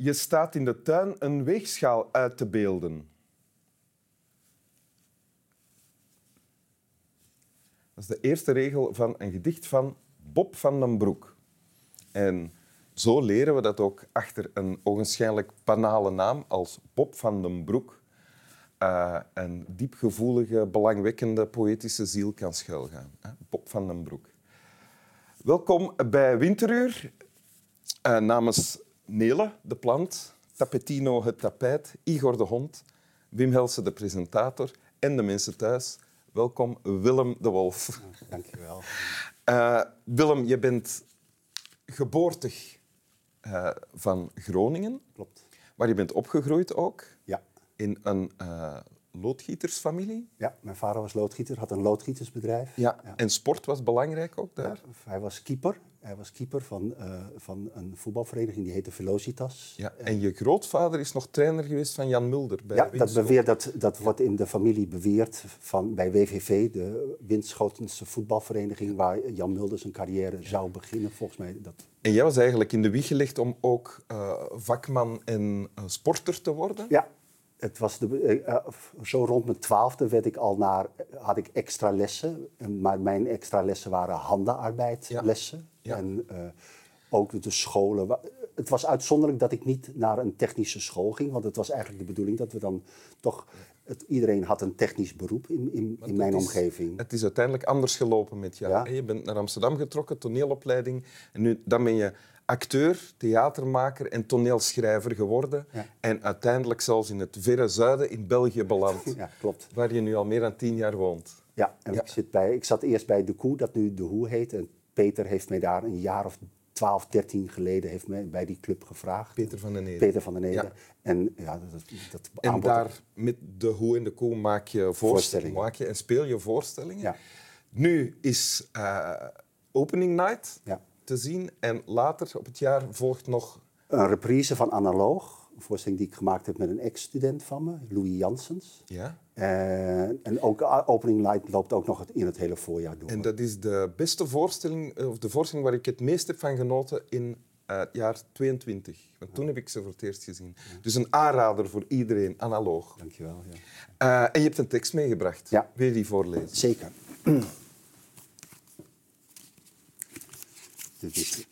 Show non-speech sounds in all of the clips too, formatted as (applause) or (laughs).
Je staat in de tuin een weegschaal uit te beelden. Dat is de eerste regel van een gedicht van Bob van den Broek. En zo leren we dat ook achter een ogenschijnlijk banale naam als Bob van den Broek uh, een diepgevoelige, belangwekkende poëtische ziel kan schuilgaan. Bob van den Broek. Welkom bij Winteruur. Uh, namens Nele, de plant, Tapetino, het tapijt, Igor de hond, Wim Helsen, de presentator en de mensen thuis. Welkom, Willem de Wolf. Dank je wel. Uh, Willem, je bent geboortig uh, van Groningen. Klopt. Waar je bent opgegroeid ook. Ja. In een uh, loodgietersfamilie. Ja, mijn vader was loodgieter, had een loodgietersbedrijf. Ja. ja. En sport was belangrijk ook daar? Ja, hij was keeper. Hij was keeper van, uh, van een voetbalvereniging die heette Velocitas. Ja, en je grootvader is nog trainer geweest van Jan Mulder bij Ja, dat, beweert, dat, dat wordt in de familie beweerd van, bij WVV, de Winschotense voetbalvereniging, waar Jan Mulder zijn carrière zou beginnen, volgens mij. Dat... En jij was eigenlijk in de wieg gelegd om ook uh, vakman en uh, sporter te worden? Ja, het was de, uh, zo rond mijn twaalfde werd ik al naar, had ik extra lessen. Maar mijn extra lessen waren handenarbeidlessen. Ja. Ja. En uh, ook de scholen. Het was uitzonderlijk dat ik niet naar een technische school ging. Want het was eigenlijk de bedoeling dat we dan toch... Het, iedereen had een technisch beroep in, in, in mijn is, omgeving. Het is uiteindelijk anders gelopen met jou. Ja. Je bent naar Amsterdam getrokken, toneelopleiding. En nu, dan ben je acteur, theatermaker en toneelschrijver geworden. Ja. En uiteindelijk zelfs in het verre zuiden in België beland. (laughs) Ja, klopt. Waar je nu al meer dan tien jaar woont. Ja, en ja. Ik, zit bij, ik zat eerst bij De Koe, dat nu De Hoe heet. En Peter heeft mij daar een jaar of 12, 13 geleden heeft mij bij die club gevraagd. Peter van den Neder. Peter van den Neder. Ja. En, ja, dat, dat en aanbod... daar met De Hoe en De Koe maak je voorstellingen, maak je en speel je voorstellingen. Ja. Nu is uh, opening night. Ja te zien. En later op het jaar volgt nog... Een reprise van Analoog. Een voorstelling die ik gemaakt heb met een ex-student van me, Louis Janssens. Ja. Uh, en ook Opening Light loopt ook nog in het hele voorjaar door. En dat is de beste voorstelling, of de voorstelling waar ik het meest heb van genoten in uh, het jaar 22. Want toen heb ik ze voor het eerst gezien. Ja. Dus een aanrader voor iedereen, analoog. Dankjewel. Ja. Uh, en je hebt een tekst meegebracht. Ja. Wil je die voorlezen? Zeker. (clears throat) Dit is,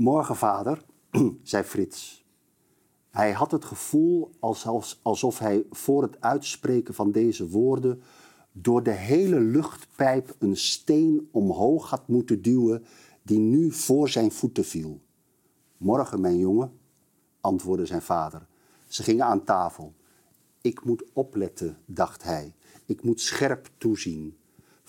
Morgen, vader, (clears throat) zei Frits. Hij had het gevoel alsof hij voor het uitspreken van deze woorden door de hele luchtpijp een steen omhoog had moeten duwen die nu voor zijn voeten viel. Morgen, mijn jongen, antwoordde zijn vader. Ze gingen aan tafel. Ik moet opletten, dacht hij. Ik moet scherp toezien.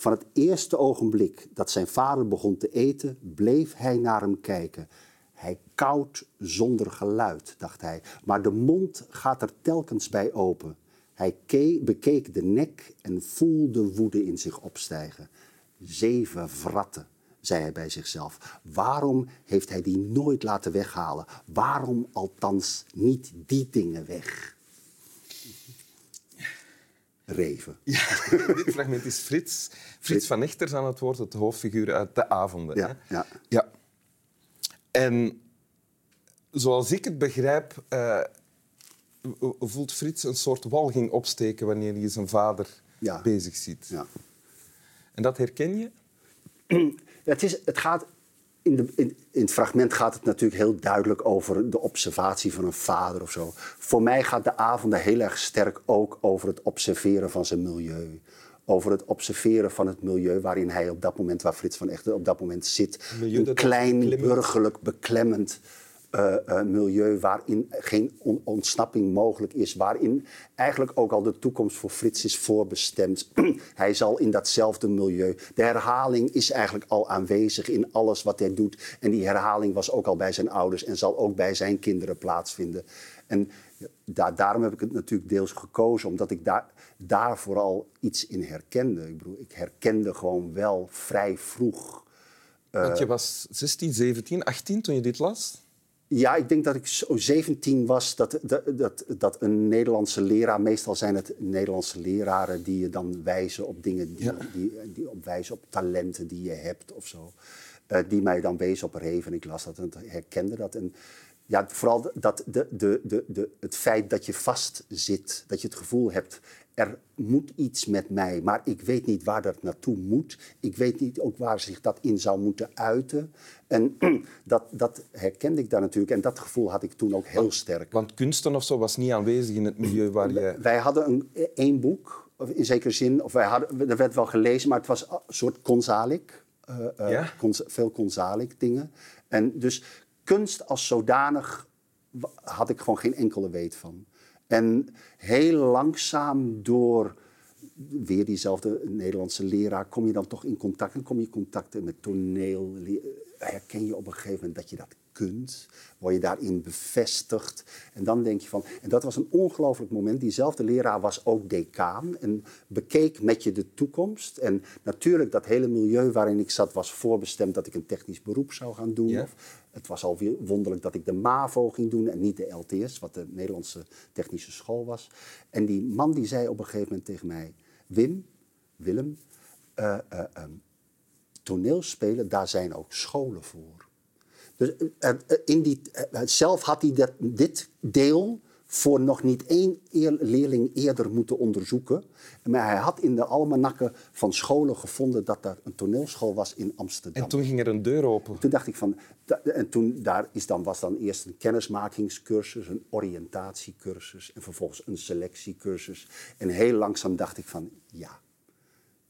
Van het eerste ogenblik dat zijn vader begon te eten, bleef hij naar hem kijken. Hij kauwt zonder geluid, dacht hij, maar de mond gaat er telkens bij open. Hij bekeek de nek en voelde woede in zich opstijgen. Zeven vratten, zei hij bij zichzelf. Waarom heeft hij die nooit laten weghalen? Waarom althans niet die dingen weg? Reven. Ja, (laughs) dit fragment is Frits. Frits van Echters aan het woord, het hoofdfiguur uit De Avonden. Ja, ja. ja. En zoals ik het begrijp, uh, voelt Frits een soort walging opsteken wanneer hij zijn vader ja. bezig ziet. Ja. En dat herken je? het, is, het gaat in, de, in, in, het fragment gaat het natuurlijk heel duidelijk over de observatie van een vader of zo. Voor mij gaat de avonden heel erg sterk ook over het observeren van zijn milieu. Over het observeren van het milieu waarin hij op dat moment, waar Frits van Echter op dat moment zit. Milieu een klein, burgerlijk, beklemmend uh, uh, milieu waarin geen on ontsnapping mogelijk is. Waarin eigenlijk ook al de toekomst voor Frits is voorbestemd. (clears throat) hij zal in datzelfde milieu. De herhaling is eigenlijk al aanwezig in alles wat hij doet. En die herhaling was ook al bij zijn ouders en zal ook bij zijn kinderen plaatsvinden. En da daarom heb ik het natuurlijk deels gekozen, omdat ik daar, daar vooral iets in herkende. Ik bedoel, ik herkende gewoon wel vrij vroeg. Uh, Want je was 16, 17, 18 toen je dit las? Ja, ik denk dat ik zo 17 was dat, dat, dat, dat een Nederlandse leraar, meestal zijn het Nederlandse leraren die je dan wijzen op dingen, die, die, die op wijzen op talenten die je hebt of zo. Eh, die mij dan wezen op Reven. Ik las dat en herkende dat. En ja, vooral dat de, de, de, de, het feit dat je vast zit, dat je het gevoel hebt, er moet iets met mij, maar ik weet niet waar dat naartoe moet. Ik weet niet ook waar zich dat in zou moeten uiten. En (clears throat) dat, dat herkende ik daar natuurlijk. En dat gevoel had ik toen ook heel sterk. Want kunsten of zo was niet aanwezig in het milieu waar je... Wij hadden een, één boek, in zekere zin. Of wij hadden, er werd wel gelezen, maar het was een soort consalic. Uh, uh, Ja? cons- veel consalic dingen. En dus kunst als zodanig had ik gewoon geen enkele weet van. En heel langzaam door weer diezelfde Nederlandse leraar kom je dan toch in contact. En kom je in contact met toneel. Herken je op een gegeven moment dat je dat kunt. Word je daarin bevestigd. En dan denk je van... En dat was een ongelooflijk moment. Diezelfde leraar was ook decaan. En bekeek met je de toekomst. En natuurlijk, dat hele milieu waarin ik zat... was voorbestemd dat ik een technisch beroep zou gaan doen. Ja. Of het was alweer wonderlijk dat ik de MAVO ging doen en niet de LTS, wat de Nederlandse technische school was. En die man die zei op een gegeven moment tegen mij: Wim, Willem, ehm, toneelspelen, daar zijn ook scholen voor. Dus eh, eh, in die, eh, zelf had hij dat, dit deel voor nog niet één eer- leerling eerder moeten onderzoeken. Maar hij had in de almanakken van scholen gevonden dat er een toneelschool was in Amsterdam. En toen ging er een deur open. Toen dacht ik van, en toen daar is dan, was dan eerst een kennismakingscursus, een oriëntatiecursus en vervolgens een selectiecursus. En heel langzaam dacht ik van, ja,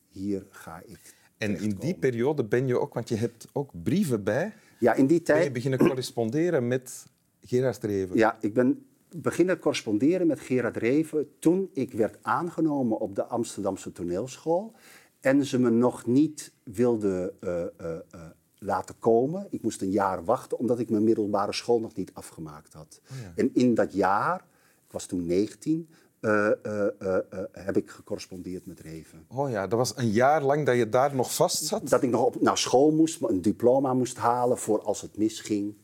hier ga ik. En in die periode ben je ook, want je hebt ook brieven bij, Ja, in die ben je tijd, beginnen corresponderen met Gerard Reven. ja, ik ben beginnen corresponderen met Gerard Reven toen ik werd aangenomen op de Amsterdamse toneelschool en ze me nog niet wilden eh, eh, eh, laten komen. Ik moest een jaar wachten omdat ik mijn middelbare school nog niet afgemaakt had. En in dat jaar, ik was toen 19, eh, eh, eh, heb ik gecorrespondeerd met Reven. Oh ja, dat was een jaar lang dat je daar nog vast zat. Dat ik nog op, naar school moest, een diploma moest halen voor als het misging.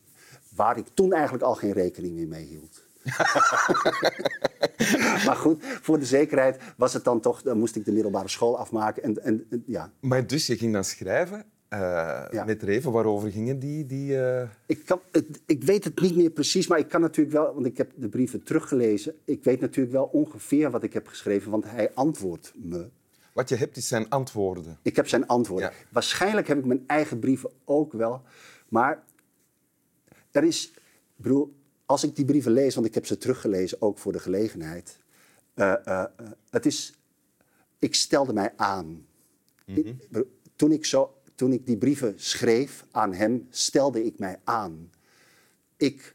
Waar ik toen eigenlijk al geen rekening meer mee hield. (laughs) maar goed, voor de zekerheid was het dan toch, dan moest ik de middelbare school afmaken. En, en, en ja, Maar dus je ging dan schrijven Ja. met Reven. Waarover gingen die? die eh, ik, kan, het- ik weet het niet meer precies, maar ik kan natuurlijk wel, want ik heb de brieven teruggelezen. Ik weet natuurlijk wel ongeveer wat ik heb geschreven, want hij antwoordt me. Wat je hebt is zijn antwoorden. Ik heb zijn antwoorden. Ja. Waarschijnlijk heb ik mijn eigen brieven ook wel. Maar er is, bedoel, als ik die brieven lees, want ik heb ze teruggelezen ook voor de gelegenheid. eh, het is, ik stelde mij aan. Ik- bedoel, toen, ik zo, toen ik die brieven schreef aan hem, stelde ik mij aan. Ik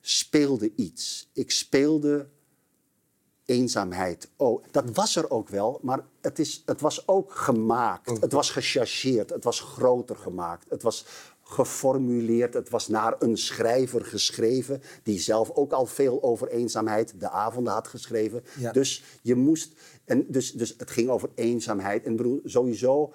speelde iets. Ik speelde eenzaamheid. Oh, dat was er ook wel, maar het, is, het was ook gemaakt. Het was gechargeerd, het was groter gemaakt. Het was geformuleerd, het was naar een schrijver geschreven... die zelf ook al veel over eenzaamheid de avonden had geschreven. Ja. Dus je moest... En dus, dus het ging over eenzaamheid. En bedoel, sowieso...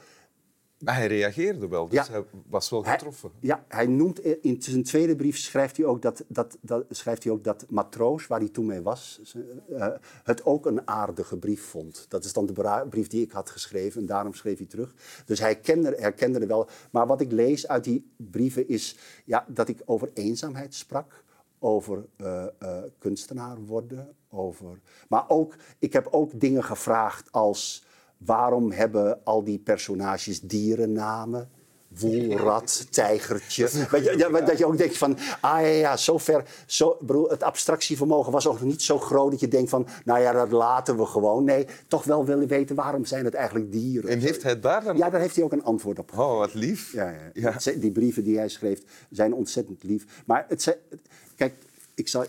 Maar hij reageerde wel, dus Ja. hij was wel Hij, getroffen. ja, hij noemt in zijn tweede brief schrijft hij ook dat, dat, dat, schrijft hij ook dat matroos, waar hij toen mee was, eh, het ook een aardige brief vond. Dat is dan de brief die ik had geschreven en daarom schreef hij terug. Dus hij kende, herkende er wel. Maar wat ik lees uit die brieven is ja, dat ik over eenzaamheid sprak. Over eh, eh, kunstenaar worden. Over... Maar ook, ik heb ook dingen gevraagd als... waarom hebben al die personages dierennamen? Woelrat, tijgertje. Ja, dat je ook denkt van, ah ja, ja zo ver. Zo, ik bedoel, het abstractievermogen was ook nog niet zo groot dat je denkt van, nou ja, dat laten we gewoon. Nee, toch wel willen weten waarom zijn het eigenlijk dieren. En heeft hij daar dan... Ja, daar heeft hij ook een antwoord op Oh, wat lief. ja, ja. Ja. Die brieven die hij schreef zijn ontzettend lief. Maar het zijn, kijk, ik zal,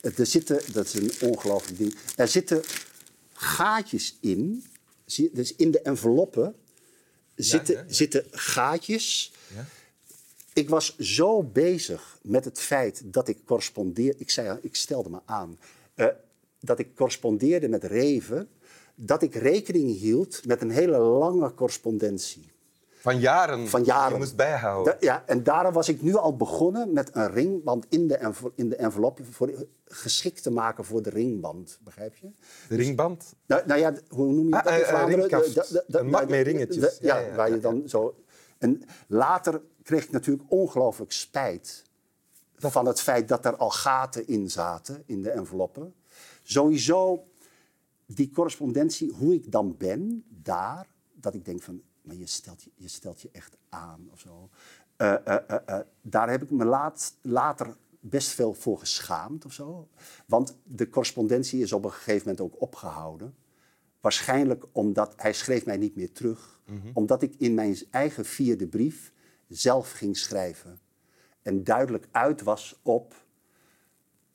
er zitten, dat is een ongelooflijk ding, er zitten gaatjes in. Zie dus in de enveloppen zitten, ja, ja. zitten gaatjes. Ja. Ik was zo bezig met het feit dat ik correspondeerde. Ik, zei, ik stelde me aan eh, dat ik correspondeerde met Reven. Dat ik rekening hield met een hele lange correspondentie. Van jaren. Van jaren. Je moest bijhouden. Da- ja, en daarom was ik nu al begonnen met een ringband in de, in de envelop voor, geschikt te maken voor de ringband. Begrijp je? De ringband. Nou, nou ja, hoe noem je Ah, dat in eh, eh, Vlaanderen? ringkaft. De- de- de- Een mat met ringetjes. ja, Ja, ja, waar je dan zo... En later kreeg ik natuurlijk ongelooflijk spijt van het feit dat er al gaten in zaten in de enveloppen. Sowieso die correspondentie, hoe ik dan ben daar, dat ik denk van, maar je stelt je, je, stelt je echt aan of zo. Eh, eh, eh, daar heb ik me laat, later best veel voor geschaamd of zo. Want de correspondentie is op een gegeven moment ook opgehouden. Waarschijnlijk omdat hij schreef mij niet meer terug. Omdat ik in mijn eigen vierde brief zelf ging schrijven. En duidelijk uit was op...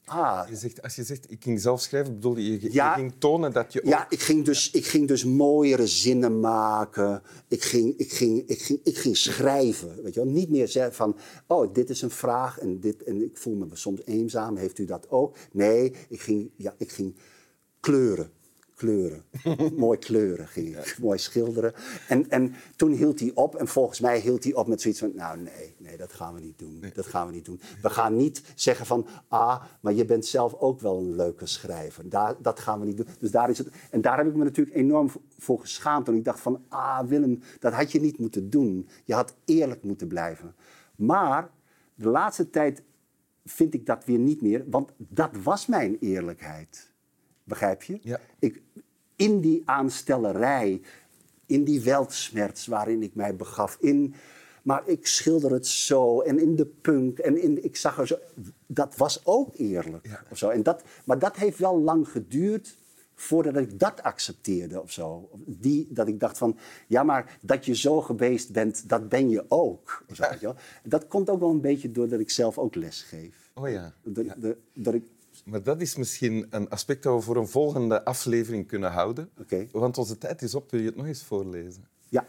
Ah, Je zegt, als je zegt, ik ging zelf schrijven, bedoel je, je, Ja. je ging tonen dat je Ja, ik ging, dus, ik ging dus mooiere zinnen maken. Ik ging, ik ging, ik ging, ik ging schrijven. Weet je wel? Niet meer zeggen van, oh, dit is een vraag en, dit, en ik voel me soms eenzaam. Heeft u dat ook? Nee, ik ging, ja, ik ging kleuren. Kleuren. (laughs) Mooi kleuren ging (laughs) ik. Mooi schilderen. En, en toen hield hij op. En volgens mij hield hij op met zoiets van... Nou, nee, nee, dat gaan we niet doen. Dat gaan we niet doen. We gaan niet zeggen van... Ah, maar je bent zelf ook wel een leuke schrijver. Daar, dat gaan we niet doen. Dus daar is het... En daar heb ik me natuurlijk enorm voor geschaamd. En ik dacht van... Ah, Willem, dat had je niet moeten doen. Je had eerlijk moeten blijven. Maar de laatste tijd vind ik dat weer niet meer. Want dat was mijn eerlijkheid. Begrijp je? Ja. Ik, in die aanstellerij, in die weltsmerts waarin ik mij begaf, in, maar ik schilder het zo en in de punk en in, ik zag er zo, dat was ook eerlijk. Ja. Of zo. En dat, maar dat heeft wel lang geduurd voordat ik dat accepteerde of zo. Die, dat ik dacht van, ja, maar dat je zo geweest bent, dat ben je ook. Of zo, Ja. Dat komt ook wel een beetje doordat ik zelf ook les geef. Oh ja. Dat, dat, dat ik, Maar dat is misschien een aspect dat we voor een volgende aflevering kunnen houden. Oké. Want onze tijd is op. Wil je het nog eens voorlezen? ja,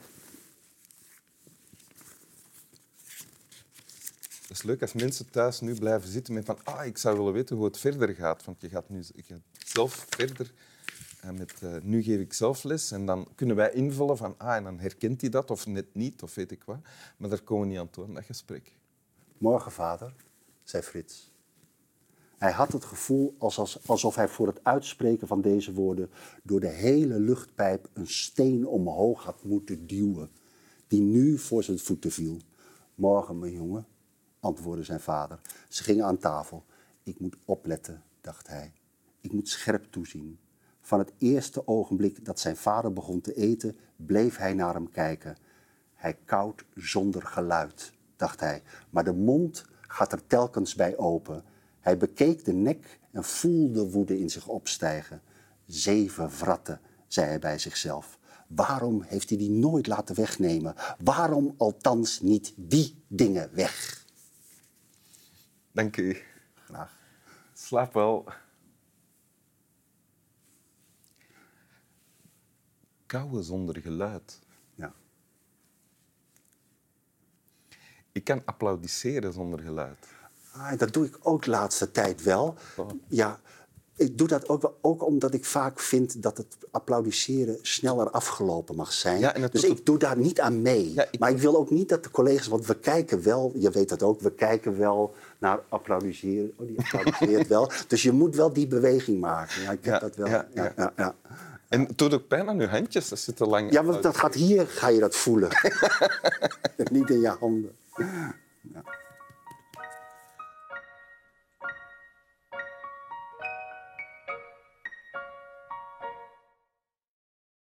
Het is leuk als mensen thuis nu blijven zitten met van ah, ik zou willen weten hoe het verder gaat. Want je gaat nu je gaat zelf verder met eh, nu geef ik zelf les. En dan kunnen wij invullen van ah, en dan herkent hij dat of net niet of weet ik wat. Maar daar komen we niet aan toe in dat gesprek. Morgen, vader, zei Frits. Hij had het gevoel alsof, hij voor het uitspreken van deze woorden door de hele luchtpijp een steen omhoog had moeten duwen, die nu voor zijn voeten viel. Morgen, mijn jongen, antwoordde zijn vader. Ze gingen aan tafel. Ik moet opletten, dacht hij. Ik moet scherp toezien. Van het eerste ogenblik dat zijn vader begon te eten, bleef hij naar hem kijken. Hij kauwt zonder geluid, dacht hij, maar de mond gaat er telkens bij open. Hij bekeek de nek en voelde woede in zich opstijgen. Zeven vratten, zei hij bij zichzelf. Waarom heeft hij die nooit laten wegnemen? Waarom althans niet die dingen weg? Dank u. Graag. Slaap wel. Kauwen zonder geluid. Ja. Ik kan applaudisseren zonder geluid. Ah, dat doe ik ook de laatste tijd wel. Oh. Ja, ik doe dat ook, wel, ook omdat ik vaak vind dat het applaudisseren sneller afgelopen mag zijn. Ja, dus ik doe daar niet aan mee. Ja, ik- Maar ik wil ook niet dat de collega's, want we kijken wel, je weet dat ook, we kijken wel naar applaudisseren. Oh, die applaudisseert (laughs) wel. Dus je moet wel die beweging maken. Ja, ik heb Ja, dat wel. ja, Ja, ja. ja, ja. En het doet ook pijn aan je handjes als je te lang... Ja, want dat gaat hier, ga je dat voelen. (laughs) (laughs) niet in je handen.